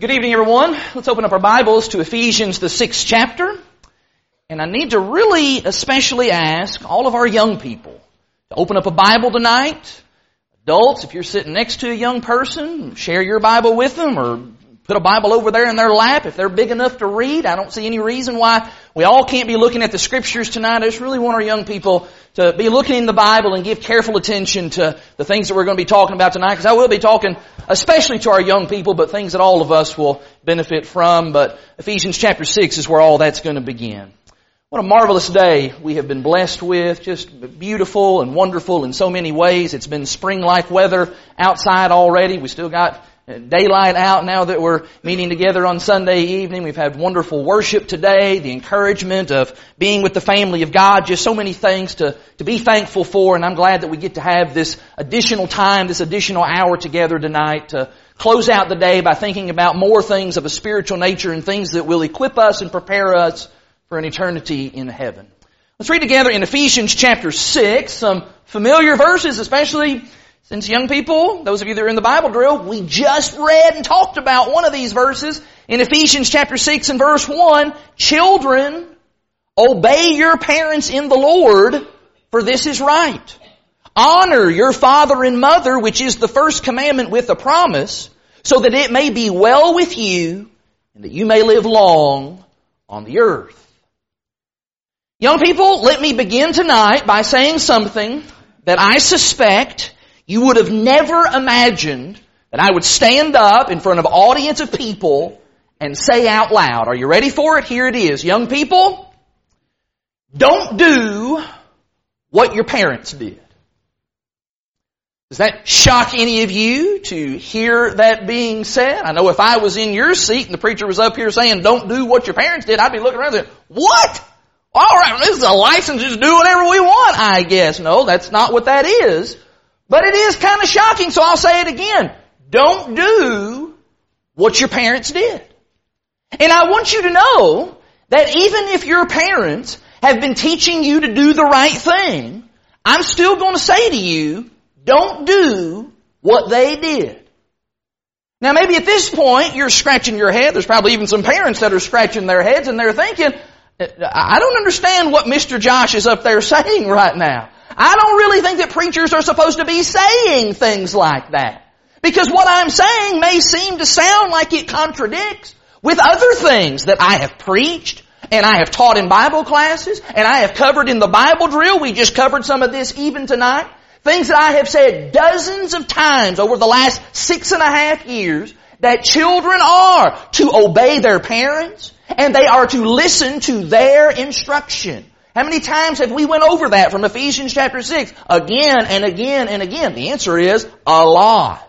Good evening, everyone. Let's open up our Bibles to Ephesians, the sixth chapter. And I need to really especially ask all of our young people to open up a Bible tonight. Adults, if you're sitting next to a young person, share your Bible with them or put a Bible over there in their lap if they're big enough to read. I don't see any reason why we all can't be looking at the scriptures tonight. I just really want our young people to be looking in the Bible and give careful attention to the things that we're going to be talking about tonight because I will be talking especially to our young people, but things that all of us will benefit from. But Ephesians chapter 6 is where all that's going to begin. What a marvelous day we have been blessed with. Just beautiful and wonderful in so many ways. It's been spring-like weather outside already. We still got daylight out now that we're meeting together on Sunday evening. We've had wonderful worship today, the encouragement of being with the family of God, just so many things to, to be thankful for, and I'm glad that we get to have this additional time, this additional hour together tonight to close out the day by thinking about more things of a spiritual nature and things that will equip us and prepare us for an eternity in heaven. Let's read together in Ephesians chapter 6, some familiar verses, especially since young people, those of you that are in the Bible drill, we just read and talked about one of these verses in Ephesians chapter 6 and verse 1. Children, obey your parents in the Lord, for this is right. Honor your father and mother, which is the first commandment with a promise, so that it may be well with you and that you may live long on the earth. Young people, let me begin tonight by saying something that I suspect you would have never imagined that I would stand up in front of an audience of people and say out loud, are you ready for it? Here it is. Young people, don't do what your parents did. Does that shock any of you to hear that being said? I know if I was in your seat and the preacher was up here saying, don't do what your parents did, I'd be looking around and saying, what? All right, this is a license to do whatever we want, I guess. No, that's not what that is. But it is kind of shocking, so I'll say it again. Don't do what your parents did. And I want you to know that even if your parents have been teaching you to do the right thing, I'm still going to say to you, don't do what they did. Now maybe at this point you're scratching your head. There's probably even some parents that are scratching their heads and they're thinking, I don't understand what Mr. Josh is up there saying right now. I don't really think that preachers are supposed to be saying things like that. Because what I'm saying may seem to sound like it contradicts with other things that I have preached and I have taught in Bible classes and I have covered in the Bible drill. We just covered some of this even tonight. Things that I have said dozens of times over the last six and a half years that children are to obey their parents and they are to listen to their instruction. How many times have we went over that from Ephesians chapter 6? Again and again and again. The answer is a lot.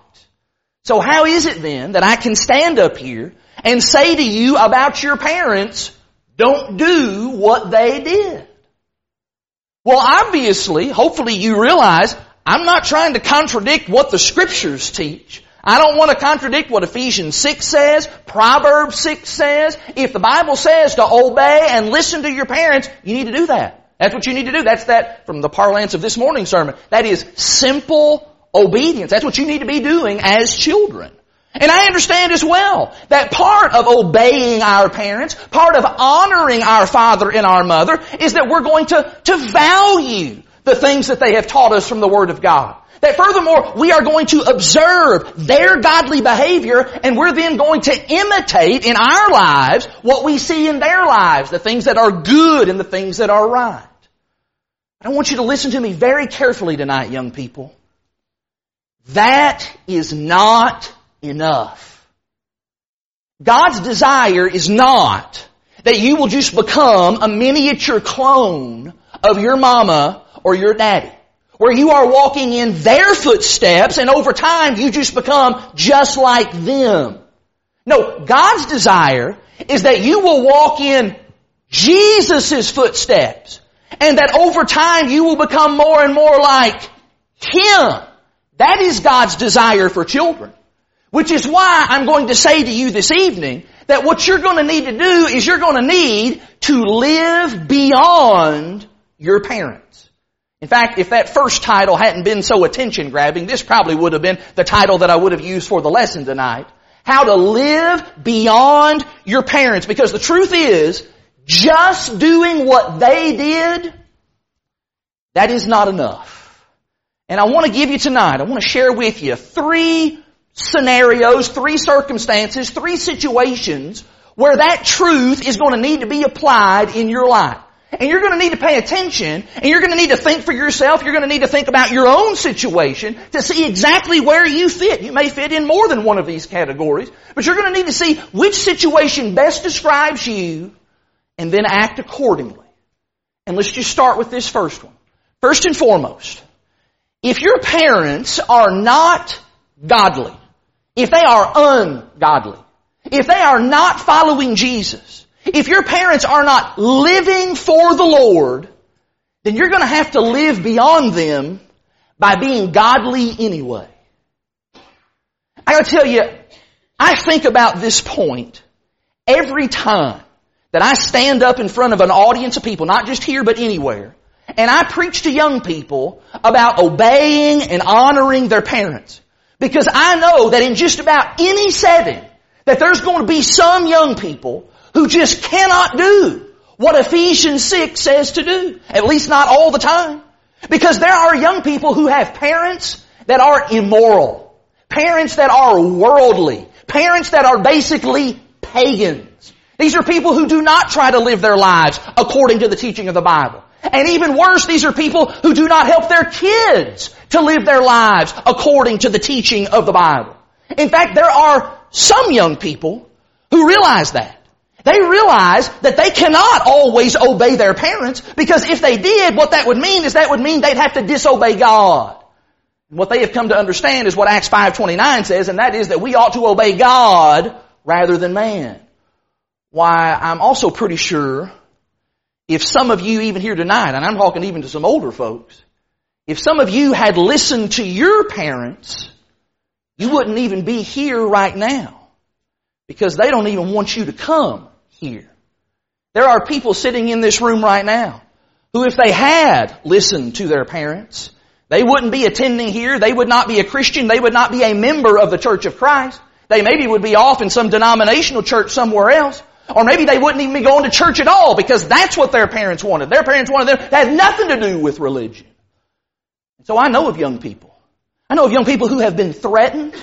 So how is it then that I can stand up here and say to you about your parents, don't do what they did? Well, obviously, hopefully you realize I'm not trying to contradict what the scriptures teach. I don't want to contradict what Ephesians 6 says, Proverbs 6 says. If the Bible says to obey and listen to your parents, you need to do that. That's what you need to do. That's that from the parlance of this morning's sermon. That is simple obedience. That's what you need to be doing as children. And I understand as well that part of obeying our parents, part of honoring our father and our mother is that we're going to, to value the things that they have taught us from the Word of God. That furthermore, we are going to observe their godly behavior and we're then going to imitate in our lives what we see in their lives, the things that are good and the things that are right. I want you to listen to me very carefully tonight, young people. That is not enough. God's desire is not that you will just become a miniature clone of your mama or your daddy where you are walking in their footsteps and over time you just become just like them. No, God's desire is that you will walk in Jesus' footsteps and that over time you will become more and more like Him. That is God's desire for children. Which is why I'm going to say to you this evening that what you're going to need to do is you're going to need to live beyond your parents. In fact, if that first title hadn't been so attention grabbing, this probably would have been the title that I would have used for the lesson tonight. how to live beyond your parents. Because the truth is, just doing what they did, that is not enough. And I want to give you tonight, I want to share with you three scenarios, three circumstances, three situations where that truth is going to need to be applied in your life. And you're going to need to pay attention and you're going to need to think for yourself. You're going to need to think about your own situation to see exactly where you fit. You may fit in more than one of these categories, but you're going to need to see which situation best describes you and then act accordingly. And let's just start with this first one. First and foremost, if your parents are not godly, if they are ungodly, if they are not following Jesus, if your parents are not living for the Lord, then you're going to have to live beyond them by being godly anyway. I gotta tell you, I think about this point every time that I stand up in front of an audience of people, not just here but anywhere, and I preach to young people about obeying and honoring their parents. Because I know that in just about any setting, that there's going to be some young people who just cannot do what Ephesians 6 says to do. At least not all the time. Because there are young people who have parents that are immoral. Parents that are worldly. Parents that are basically pagans. These are people who do not try to live their lives according to the teaching of the Bible. And even worse, these are people who do not help their kids to live their lives according to the teaching of the Bible. In fact, there are some young people who realize that. They realize that they cannot always obey their parents because if they did, what that would mean is that would mean they'd have to disobey God. what they have come to understand is what Acts 5.29 says, and that is that we ought to obey God rather than man. Why, I'm also pretty sure if some of you even here tonight, and I'm talking even to some older folks, if some of you had listened to your parents, you wouldn't even be here right now. Because they don't even want you to come here. There are people sitting in this room right now who if they had listened to their parents, they wouldn't be attending here, they would not be a Christian, they would not be a member of the Church of Christ. They maybe would be off in some denominational church somewhere else. Or maybe they wouldn't even be going to church at all because that's what their parents wanted. Their parents wanted them to had nothing to do with religion. So I know of young people. I know of young people who have been threatened,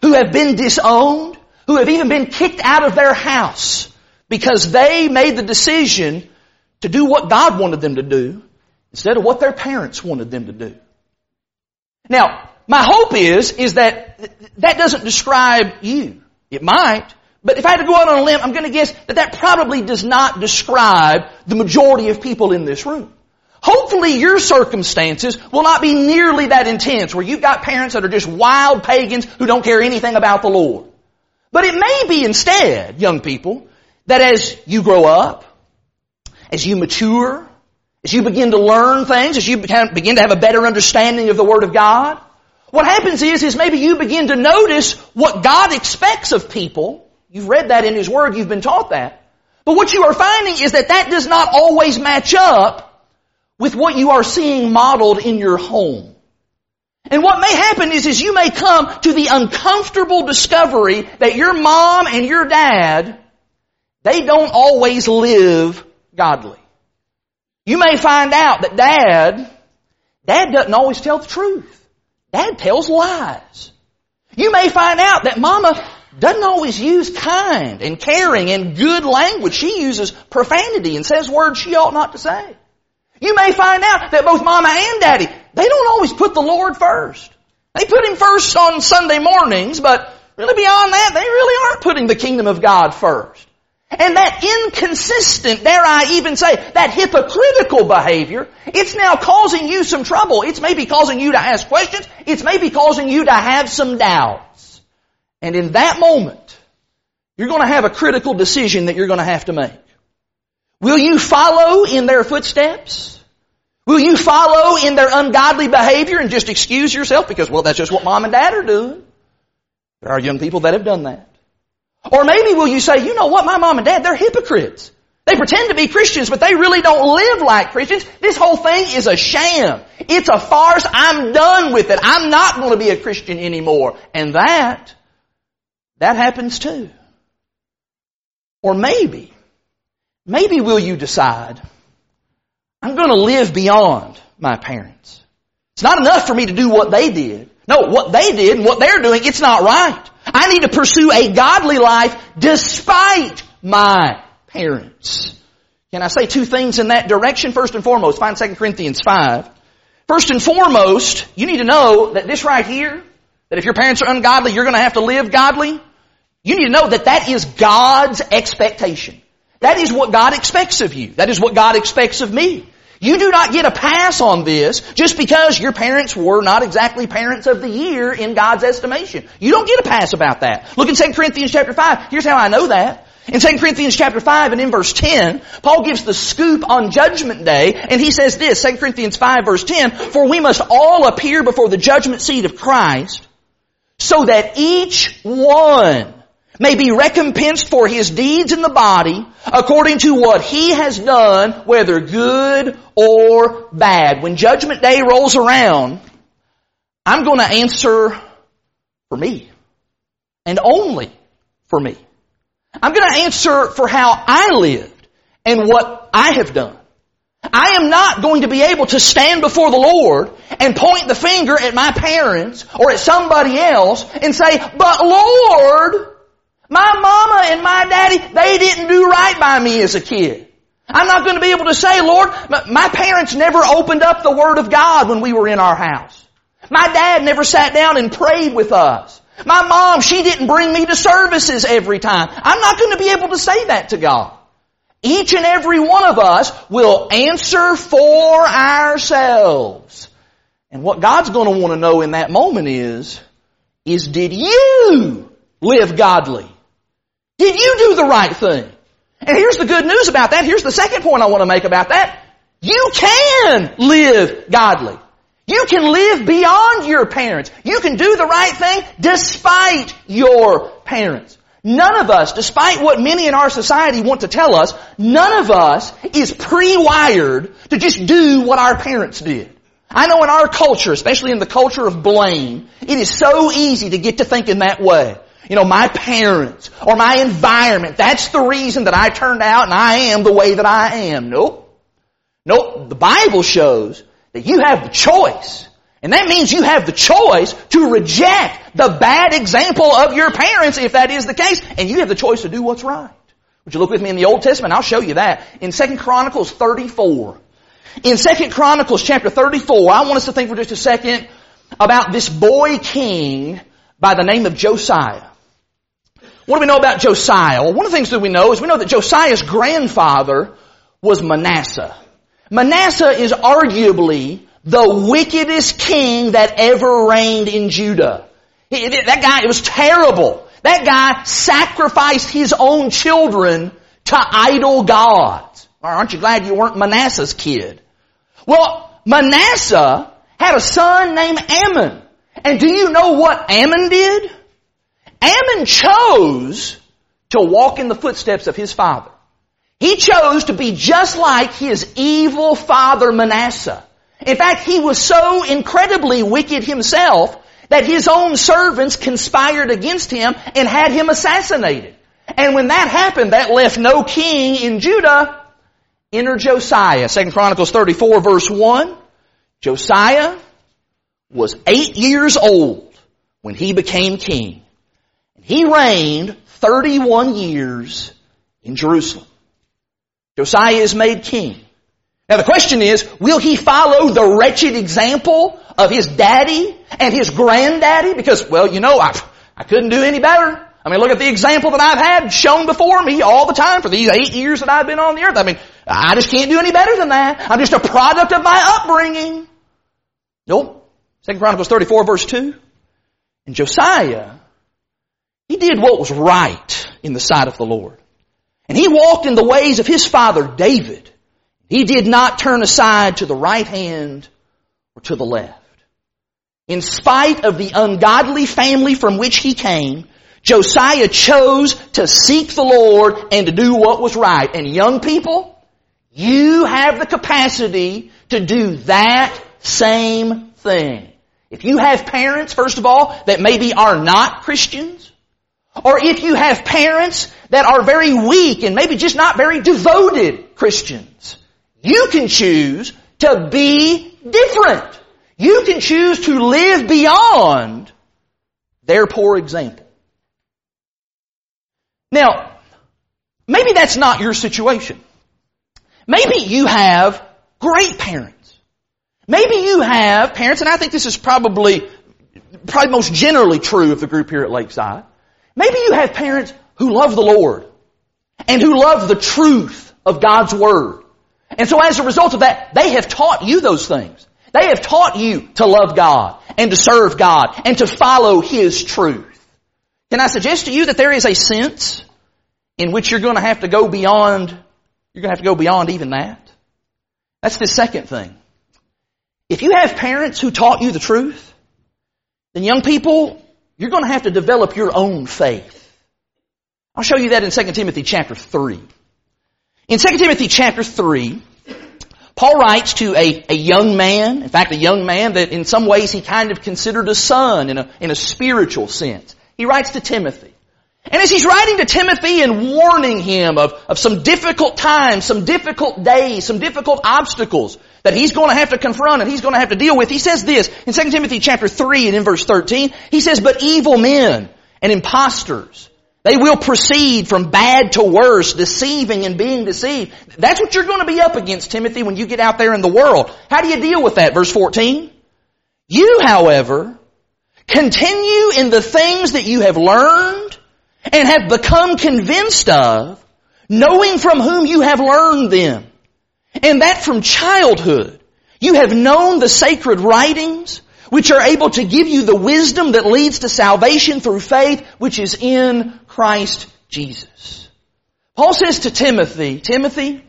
who have been disowned, who have even been kicked out of their house because they made the decision to do what God wanted them to do instead of what their parents wanted them to do. Now, my hope is, is that that doesn't describe you. It might, but if I had to go out on a limb, I'm going to guess that that probably does not describe the majority of people in this room. Hopefully your circumstances will not be nearly that intense where you've got parents that are just wild pagans who don't care anything about the Lord. But it may be instead, young people, that as you grow up, as you mature, as you begin to learn things, as you begin to have a better understanding of the Word of God, what happens is, is maybe you begin to notice what God expects of people You've read that in His Word, you've been taught that. But what you are finding is that that does not always match up with what you are seeing modeled in your home. And what may happen is, is you may come to the uncomfortable discovery that your mom and your dad, they don't always live godly. You may find out that dad, dad doesn't always tell the truth. Dad tells lies. You may find out that mama doesn't always use kind and caring and good language. She uses profanity and says words she ought not to say. You may find out that both mama and daddy, they don't always put the Lord first. They put Him first on Sunday mornings, but really beyond that, they really aren't putting the kingdom of God first. And that inconsistent, dare I even say, that hypocritical behavior, it's now causing you some trouble. It's maybe causing you to ask questions. It's maybe causing you to have some doubts. And in that moment, you're going to have a critical decision that you're going to have to make. Will you follow in their footsteps? Will you follow in their ungodly behavior and just excuse yourself because, well, that's just what mom and dad are doing? There are young people that have done that. Or maybe will you say, you know what, my mom and dad, they're hypocrites. They pretend to be Christians, but they really don't live like Christians. This whole thing is a sham. It's a farce. I'm done with it. I'm not going to be a Christian anymore. And that that happens too. Or maybe, maybe will you decide, I'm going to live beyond my parents. It's not enough for me to do what they did. No, what they did and what they're doing, it's not right. I need to pursue a godly life despite my parents. Can I say two things in that direction? First and foremost, find 2 Corinthians 5. First and foremost, you need to know that this right here, that if your parents are ungodly, you're going to have to live godly. You need to know that that is God's expectation. That is what God expects of you. That is what God expects of me. You do not get a pass on this just because your parents were not exactly parents of the year in God's estimation. You don't get a pass about that. Look in 2 Corinthians chapter 5. Here's how I know that. In 2 Corinthians chapter 5 and in verse 10, Paul gives the scoop on judgment day and he says this, 2 Corinthians 5 verse 10, For we must all appear before the judgment seat of Christ so that each one may be recompensed for his deeds in the body according to what he has done, whether good or bad. When judgment day rolls around, I'm going to answer for me. And only for me. I'm going to answer for how I lived and what I have done. I am not going to be able to stand before the Lord and point the finger at my parents or at somebody else and say, but Lord, my mama and my daddy, they didn't do right by me as a kid. I'm not going to be able to say, Lord, my parents never opened up the Word of God when we were in our house. My dad never sat down and prayed with us. My mom, she didn't bring me to services every time. I'm not going to be able to say that to God. Each and every one of us will answer for ourselves. And what God's going to want to know in that moment is, is did you live godly? Did you do the right thing? And here's the good news about that. Here's the second point I want to make about that. You can live godly. You can live beyond your parents. You can do the right thing despite your parents. None of us, despite what many in our society want to tell us, none of us is pre-wired to just do what our parents did. I know in our culture, especially in the culture of blame, it is so easy to get to thinking that way. You know, my parents or my environment, that's the reason that I turned out and I am the way that I am. Nope. Nope. The Bible shows that you have the choice. And that means you have the choice to reject the bad example of your parents if that is the case. And you have the choice to do what's right. Would you look with me in the Old Testament? I'll show you that. In 2 Chronicles 34. In 2 Chronicles chapter 34, I want us to think for just a second about this boy king by the name of Josiah. What do we know about Josiah? Well, one of the things that we know is we know that Josiah's grandfather was Manasseh. Manasseh is arguably the wickedest king that ever reigned in Judah. That guy, it was terrible. That guy sacrificed his own children to idol gods. Aren't you glad you weren't Manasseh's kid? Well, Manasseh had a son named Amon. And do you know what Amon did? Amon chose to walk in the footsteps of his father. He chose to be just like his evil father Manasseh. In fact, he was so incredibly wicked himself that his own servants conspired against him and had him assassinated. And when that happened, that left no king in Judah. Enter Josiah. 2 Chronicles 34 verse 1. Josiah was eight years old when he became king. He reigned 31 years in Jerusalem. Josiah is made king. Now the question is, will he follow the wretched example of his daddy and his granddaddy? Because, well, you know, I, I couldn't do any better. I mean, look at the example that I've had shown before me all the time for these eight years that I've been on the earth. I mean, I just can't do any better than that. I'm just a product of my upbringing. Nope. Second Chronicles 34 verse 2. And Josiah he did what was right in the sight of the Lord. And he walked in the ways of his father David. He did not turn aside to the right hand or to the left. In spite of the ungodly family from which he came, Josiah chose to seek the Lord and to do what was right. And young people, you have the capacity to do that same thing. If you have parents, first of all, that maybe are not Christians, or if you have parents that are very weak and maybe just not very devoted Christians, you can choose to be different. You can choose to live beyond their poor example. Now, maybe that's not your situation. Maybe you have great parents. Maybe you have parents, and I think this is probably, probably most generally true of the group here at Lakeside. Maybe you have parents who love the Lord and who love the truth of God's Word. And so as a result of that, they have taught you those things. They have taught you to love God and to serve God and to follow His truth. Can I suggest to you that there is a sense in which you're going to have to go beyond, you're going to have to go beyond even that? That's the second thing. If you have parents who taught you the truth, then young people, you're going to have to develop your own faith. I'll show you that in 2 Timothy chapter 3. In 2 Timothy chapter 3, Paul writes to a, a young man, in fact a young man that in some ways he kind of considered a son in a, in a spiritual sense. He writes to Timothy. And as he's writing to Timothy and warning him of, of some difficult times, some difficult days, some difficult obstacles that he's going to have to confront and he's going to have to deal with, he says this in 2 Timothy chapter 3 and in verse 13, he says, But evil men and impostors they will proceed from bad to worse, deceiving and being deceived. That's what you're going to be up against, Timothy, when you get out there in the world. How do you deal with that? Verse 14. You, however, continue in the things that you have learned and have become convinced of, knowing from whom you have learned them. And that from childhood. You have known the sacred writings, which are able to give you the wisdom that leads to salvation through faith, which is in Christ Jesus. Paul says to Timothy, Timothy,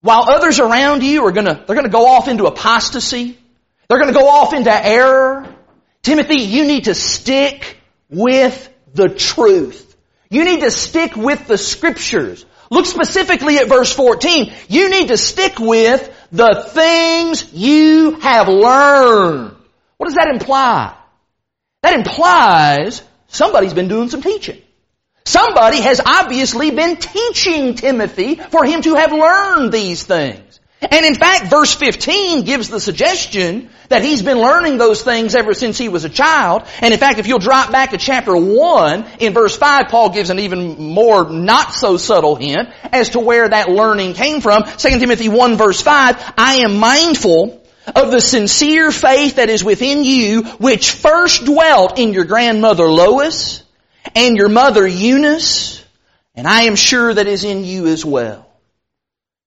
while others around you are gonna, they're gonna go off into apostasy, they're gonna go off into error, Timothy, you need to stick with the truth. You need to stick with the scriptures. Look specifically at verse 14. You need to stick with the things you have learned. What does that imply? That implies somebody's been doing some teaching. Somebody has obviously been teaching Timothy for him to have learned these things. And in fact, verse 15 gives the suggestion that he's been learning those things ever since he was a child. And in fact, if you'll drop back to chapter 1, in verse 5, Paul gives an even more not so subtle hint as to where that learning came from. 2 Timothy 1 verse 5, I am mindful of the sincere faith that is within you, which first dwelt in your grandmother Lois and your mother Eunice, and I am sure that is in you as well.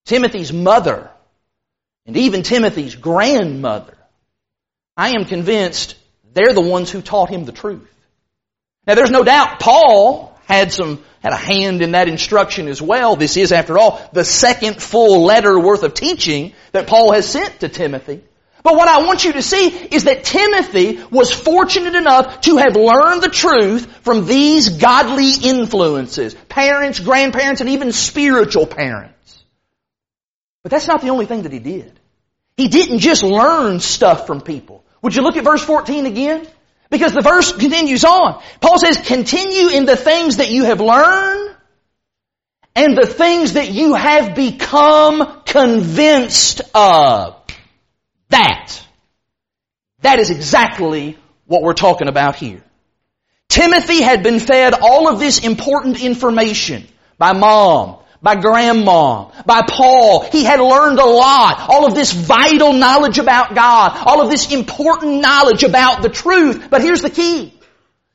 Timothy's mother, and even Timothy's grandmother, I am convinced they're the ones who taught him the truth. Now there's no doubt Paul had some, had a hand in that instruction as well. This is, after all, the second full letter worth of teaching that Paul has sent to Timothy. But what I want you to see is that Timothy was fortunate enough to have learned the truth from these godly influences. Parents, grandparents, and even spiritual parents. But that's not the only thing that he did. He didn't just learn stuff from people. Would you look at verse 14 again? Because the verse continues on. Paul says, continue in the things that you have learned and the things that you have become convinced of. That. That is exactly what we're talking about here. Timothy had been fed all of this important information by mom, by grandma, by Paul. He had learned a lot. All of this vital knowledge about God. All of this important knowledge about the truth. But here's the key.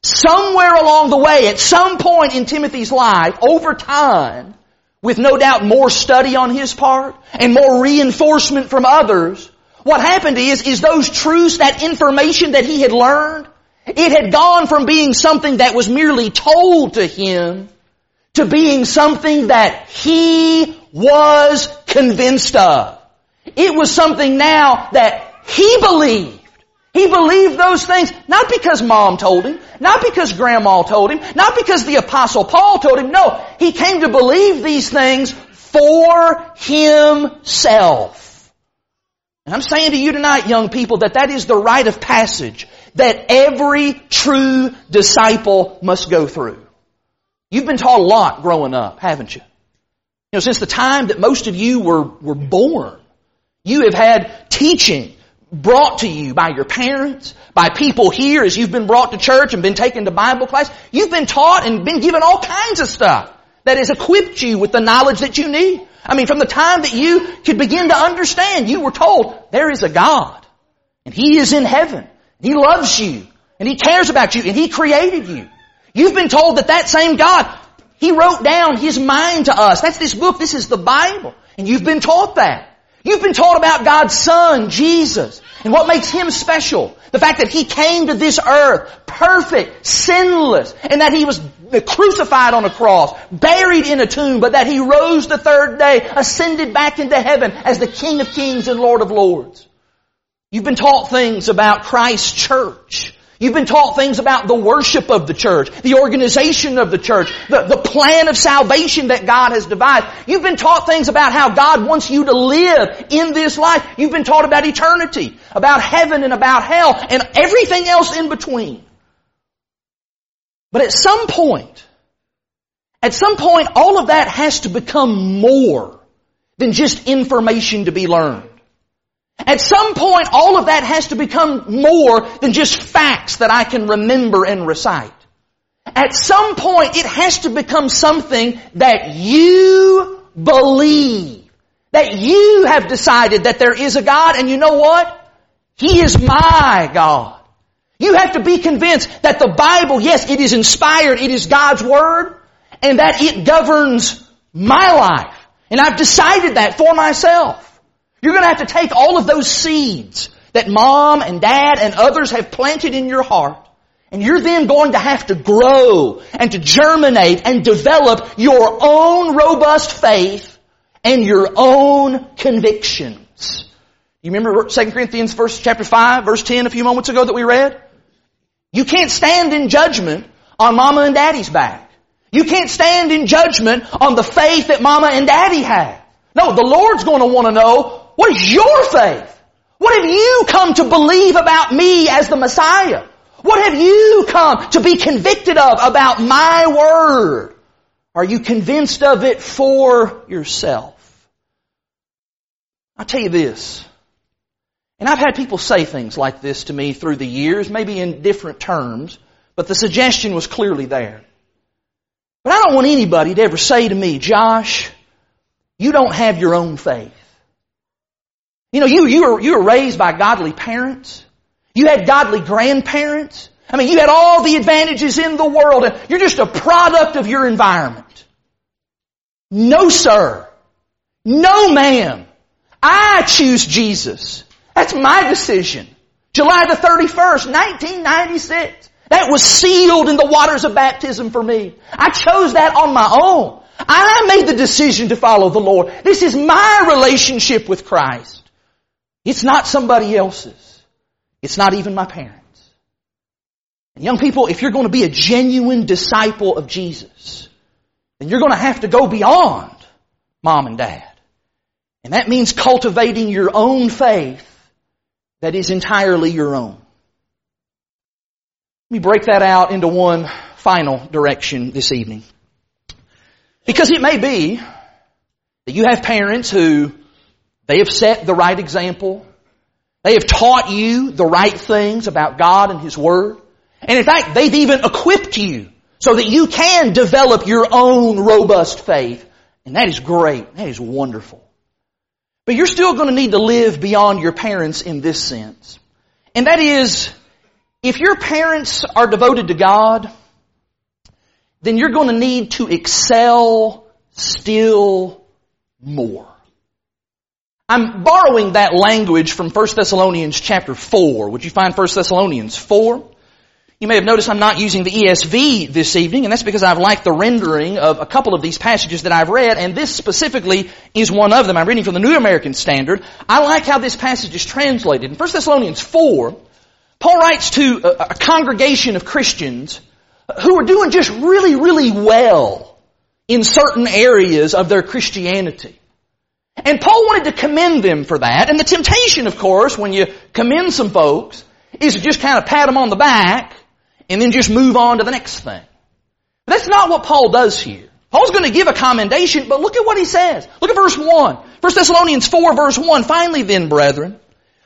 Somewhere along the way, at some point in Timothy's life, over time, with no doubt more study on his part and more reinforcement from others, what happened is, is those truths, that information that he had learned, it had gone from being something that was merely told to him to being something that he was convinced of. It was something now that he believed. He believed those things not because mom told him, not because grandma told him, not because the apostle Paul told him. No, he came to believe these things for himself. And I'm saying to you tonight, young people, that that is the rite of passage. that every true disciple must go through. You've been taught a lot growing up, haven't you? You know, since the time that most of you were, were born, you have had teaching brought to you by your parents, by people here as you've been brought to church and been taken to Bible class. You've been taught and been given all kinds of stuff that has equipped you with the knowledge that you need. I mean, from the time that you could begin to understand, you were told there is a God and He is in heaven. He loves you and He cares about you and He created you. You've been told that that same God, He wrote down His mind to us. That's this book. This is the Bible. And you've been taught that. You've been taught about God's Son, Jesus, and what makes Him special. The fact that He came to this earth perfect, sinless, and that He was crucified on a cross, buried in a tomb, but that He rose the third day, ascended back into heaven as the King of Kings and Lord of Lords. You've been taught things about Christ's church. You've been taught things about the worship of the church, the organization of the church, the, the plan of salvation that God has devised. You've been taught things about how God wants you to live in this life. You've been taught about eternity, about heaven and about hell, and everything else in between. But at some point, at some point, all of that has to become more than just information to be learned. At some point, all of that has to become more than just facts that I can remember and recite. At some point, it has to become something that you believe. That you have decided that there is a God, and you know what? He is my God. You have to be convinced that the Bible, yes, it is inspired, it is God's Word, and that it governs my life. And I've decided that for myself. You're going to have to take all of those seeds that mom and dad and others have planted in your heart and you're then going to have to grow and to germinate and develop your own robust faith and your own convictions. You remember 2 Corinthians verse, chapter 5, verse 10 a few moments ago that we read? You can't stand in judgment on mama and daddy's back. You can't stand in judgment on the faith that mama and daddy have. No, the Lord's going to want to know what is your faith? What have you come to believe about me as the Messiah? What have you come to be convicted of about my word? Are you convinced of it for yourself? I'll tell you this. And I've had people say things like this to me through the years, maybe in different terms, but the suggestion was clearly there. But I don't want anybody to ever say to me, Josh, you don't have your own faith. You know, you, you, were, you were raised by godly parents. You had godly grandparents. I mean, you had all the advantages in the world and you're just a product of your environment. No, sir. No, ma'am. I choose Jesus. That's my decision. July the 31st, 1996. That was sealed in the waters of baptism for me. I chose that on my own. I made the decision to follow the Lord. This is my relationship with Christ. It's not somebody else's. It's not even my parents. And young people, if you're going to be a genuine disciple of Jesus, then you're going to have to go beyond mom and dad. And that means cultivating your own faith that is entirely your own. Let me break that out into one final direction this evening. Because it may be that you have parents who they have set the right example. They have taught you the right things about God and His Word. And in fact, they've even equipped you so that you can develop your own robust faith. And that is great. That is wonderful. But you're still going to need to live beyond your parents in this sense. And that is, if your parents are devoted to God, then you're going to need to excel still more. I'm borrowing that language from 1 Thessalonians chapter 4. Would you find 1 Thessalonians 4? You may have noticed I'm not using the ESV this evening, and that's because I've liked the rendering of a couple of these passages that I've read, and this specifically is one of them. I'm reading from the New American Standard. I like how this passage is translated. In 1 Thessalonians 4, Paul writes to a, congregation of Christians who are doing just really, really well in certain areas of their Christianity. And Paul wanted to commend them for that. And the temptation, of course, when you commend some folks, is to just kind of pat them on the back and then just move on to the next thing. But that's not what Paul does here. Paul's going to give a commendation, but look at what he says. Look at verse 1. 1 Thessalonians 4 verse 1. Finally then, brethren,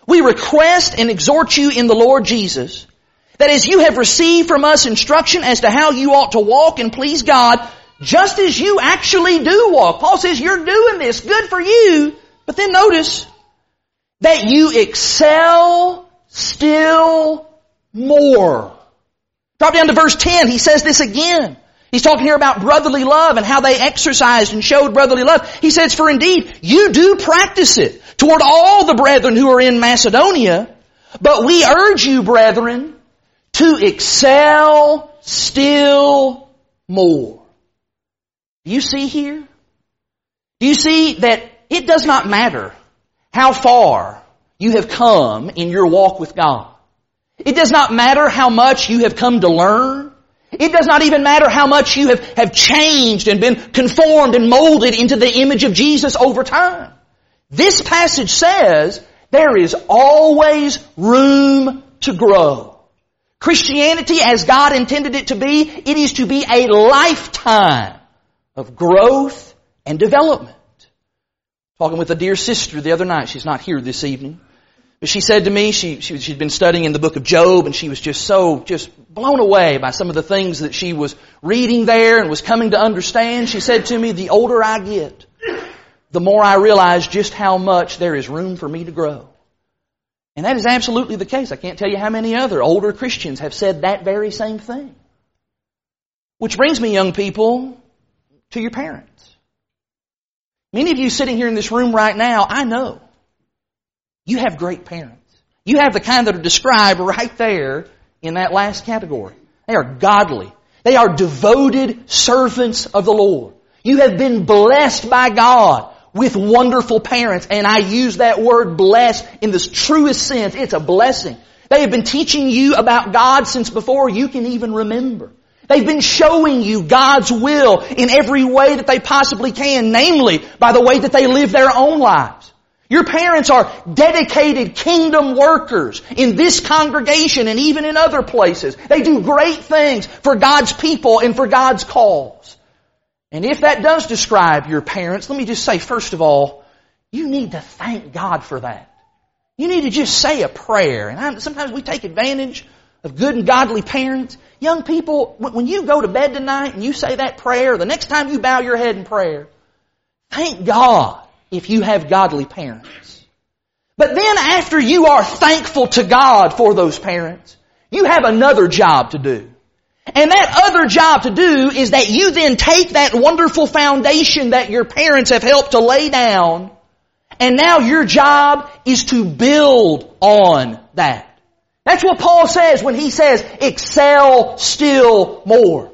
we request and exhort you in the Lord Jesus that as you have received from us instruction as to how you ought to walk and please God, just as you actually do walk. Paul says you're doing this, good for you. But then notice that you excel still more. Drop down to verse 10. He says this again. He's talking here about brotherly love and how they exercised and showed brotherly love. He says, for indeed, you do practice it toward all the brethren who are in Macedonia, but we urge you, brethren, to excel still more. Do you see here? Do you see that it does not matter how far you have come in your walk with God. It does not matter how much you have come to learn. It does not even matter how much you have, have changed and been conformed and molded into the image of Jesus over time. This passage says there is always room to grow. Christianity as God intended it to be, it is to be a lifetime of growth and development. Talking with a dear sister the other night, she's not here this evening. But she said to me, she, she, she'd been studying in the book of Job and she was just so, just blown away by some of the things that she was reading there and was coming to understand. She said to me, the older I get, the more I realize just how much there is room for me to grow. And that is absolutely the case. I can't tell you how many other older Christians have said that very same thing. Which brings me, young people, to your parents. Many of you sitting here in this room right now, I know you have great parents. You have the kind that are described right there in that last category. They are godly. They are devoted servants of the Lord. You have been blessed by God with wonderful parents. And I use that word blessed in the truest sense. It's a blessing. They have been teaching you about God since before you can even remember. They've been showing you God's will in every way that they possibly can, namely by the way that they live their own lives. Your parents are dedicated kingdom workers in this congregation and even in other places. They do great things for God's people and for God's cause. And if that does describe your parents, let me just say, first of all, you need to thank God for that. You need to just say a prayer. And I, sometimes we take advantage of good and godly parents. Young people, when you go to bed tonight and you say that prayer, the next time you bow your head in prayer, thank God if you have godly parents. But then after you are thankful to God for those parents, you have another job to do. And that other job to do is that you then take that wonderful foundation that your parents have helped to lay down, and now your job is to build on that. That's what Paul says when he says, excel still more.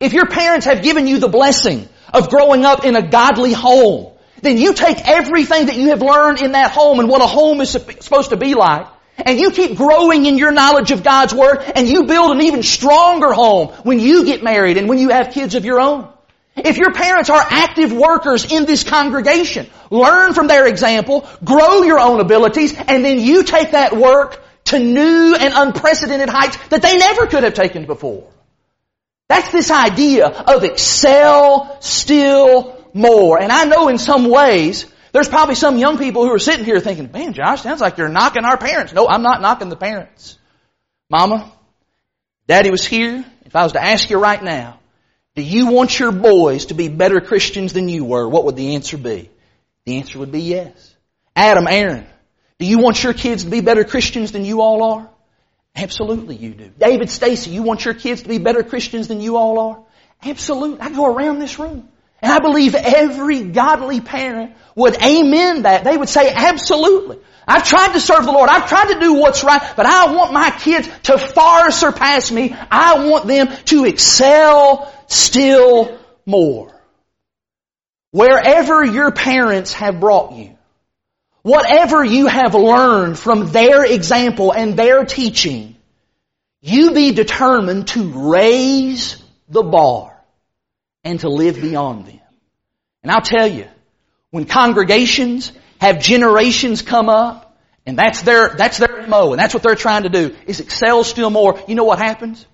If your parents have given you the blessing of growing up in a godly home, then you take everything that you have learned in that home and what a home is supposed to be like, and you keep growing in your knowledge of God's Word, and you build an even stronger home when you get married and when you have kids of your own. If your parents are active workers in this congregation, learn from their example, grow your own abilities, and then you take that work to new and unprecedented heights that they never could have taken before. That's this idea of excel still more. And I know in some ways, there's probably some young people who are sitting here thinking, man, Josh, sounds like you're knocking our parents. No, I'm not knocking the parents. Mama, daddy was here. If I was to ask you right now, do you want your boys to be better Christians than you were? What would the answer be? The answer would be yes. Adam, Aaron, do you want your kids to be better Christians than you all are? Absolutely you do. David Stacy, you want your kids to be better Christians than you all are? Absolutely. I go around this room. And I believe every godly parent would amen that. They would say, absolutely. I've tried to serve the Lord. I've tried to do what's right, but I want my kids to far surpass me. I want them to excel still more. Wherever your parents have brought you, Whatever you have learned from their example and their teaching, you be determined to raise the bar and to live beyond them. And I'll tell you, when congregations have generations come up And that's their, that's their MO, and that's what they're trying to do, is excel still more. You know what happens?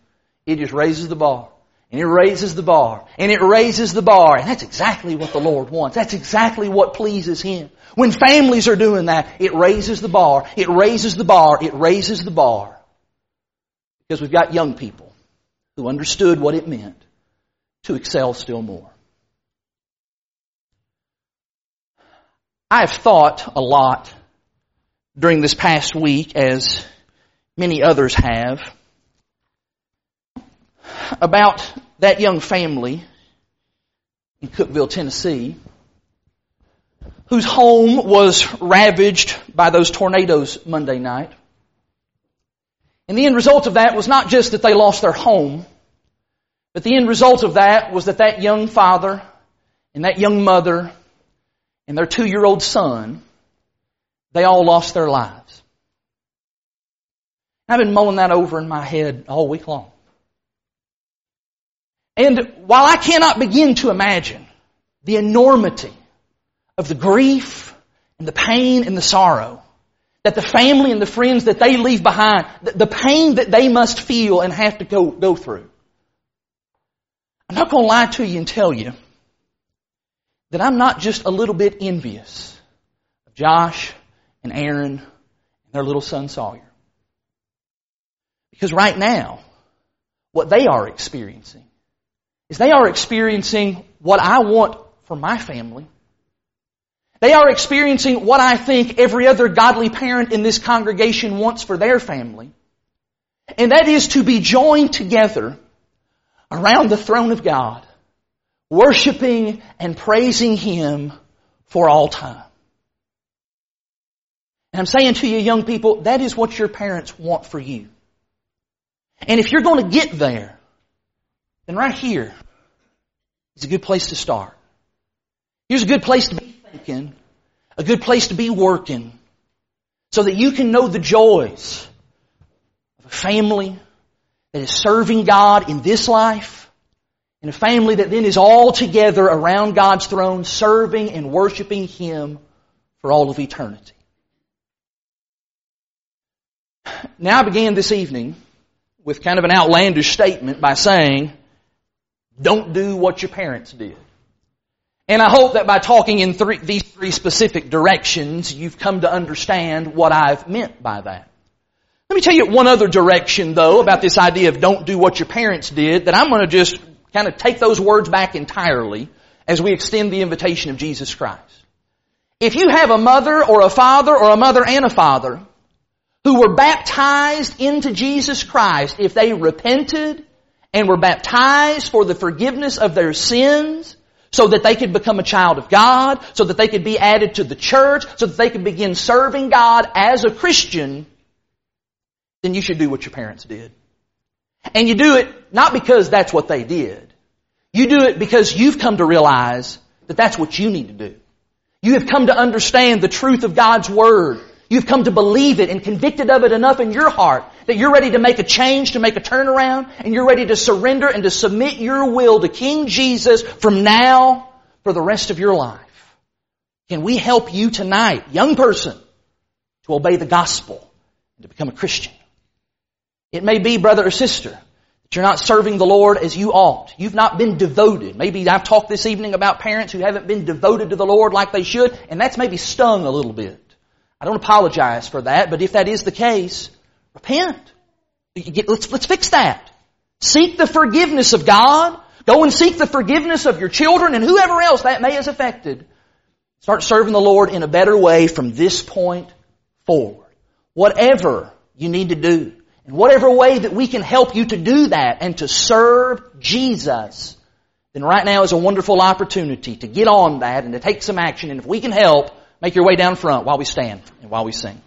It just raises the bar. And it raises the bar. And it raises the bar. And that's exactly what the Lord wants. That's exactly what pleases Him. When families are doing that, it raises the bar. It raises the bar. It raises the bar. Because we've got young people who understood what it meant to excel still more. I have thought a lot during this past week, as many others have, about that young family in Cookeville, Tennessee, whose home was ravaged by those tornadoes Monday night. And the end result of that was not just that they lost their home, but the end result of that was that that young father and that young mother and their two-year-old son, they all lost their lives. I've been mulling that over in my head all week long. And while I cannot begin to imagine the enormity of the grief and the pain and the sorrow that the family and the friends that they leave behind, the pain that they must feel and have to go, go through. I'm not going to lie to you and tell you that I'm not just a little bit envious of Josh and Erin and their little son Sawyer. Because right now, what they are experiencing is they are experiencing what I want for my family. They are experiencing what I think every other godly parent in this congregation wants for their family. And that is to be joined together around the throne of God, worshiping and praising Him for all time. And I'm saying to you young people, that is what your parents want for you. And if you're going to get there, then right here is a good place to start. Here's a good place to be a good place to be working, so that you can know the joys of a family that is serving God in this life, and a family that then is all together around God's throne, serving and worshiping Him for all of eternity. Now I began this evening with kind of an outlandish statement by saying, don't do what your parents did. And I hope that by talking in three, these three specific directions, you've come to understand what I've meant by that. Let me tell you one other direction though about this idea of don't do what your parents did that I'm going to just kind of take those words back entirely as we extend the invitation of Jesus Christ. If you have a mother or a father or a mother and a father who were baptized into Jesus Christ, if they repented and were baptized for the forgiveness of their sins, so that they could become a child of God, so that they could be added to the church, so that they could begin serving God as a Christian, then you should do what your parents did. And you do it not because that's what they did. You do it because you've come to realize that that's what you need to do. You have come to understand the truth of God's Word. You've come to believe it and convicted of it enough in your heart that you're ready to make a change, to make a turnaround, and you're ready to surrender and to submit your will to King Jesus from now for the rest of your life. Can we help you tonight, young person, to obey the gospel and to become a Christian? It may be, brother or sister, that you're not serving the Lord as you ought. You've not been devoted. Maybe I've talked this evening about parents who haven't been devoted to the Lord like they should, and that's maybe stung a little bit. I don't apologize for that, but if that is the case, repent. Let's, let's fix that. Seek the forgiveness of God. Go and seek the forgiveness of your children and whoever else that may have affected. Start serving the Lord in a better way from this point forward. Whatever you need to do, in whatever way that we can help you to do that and to serve Jesus, then right now is a wonderful opportunity to get on that and to take some action. And if we can help, Make your way down front while we stand and while we sing.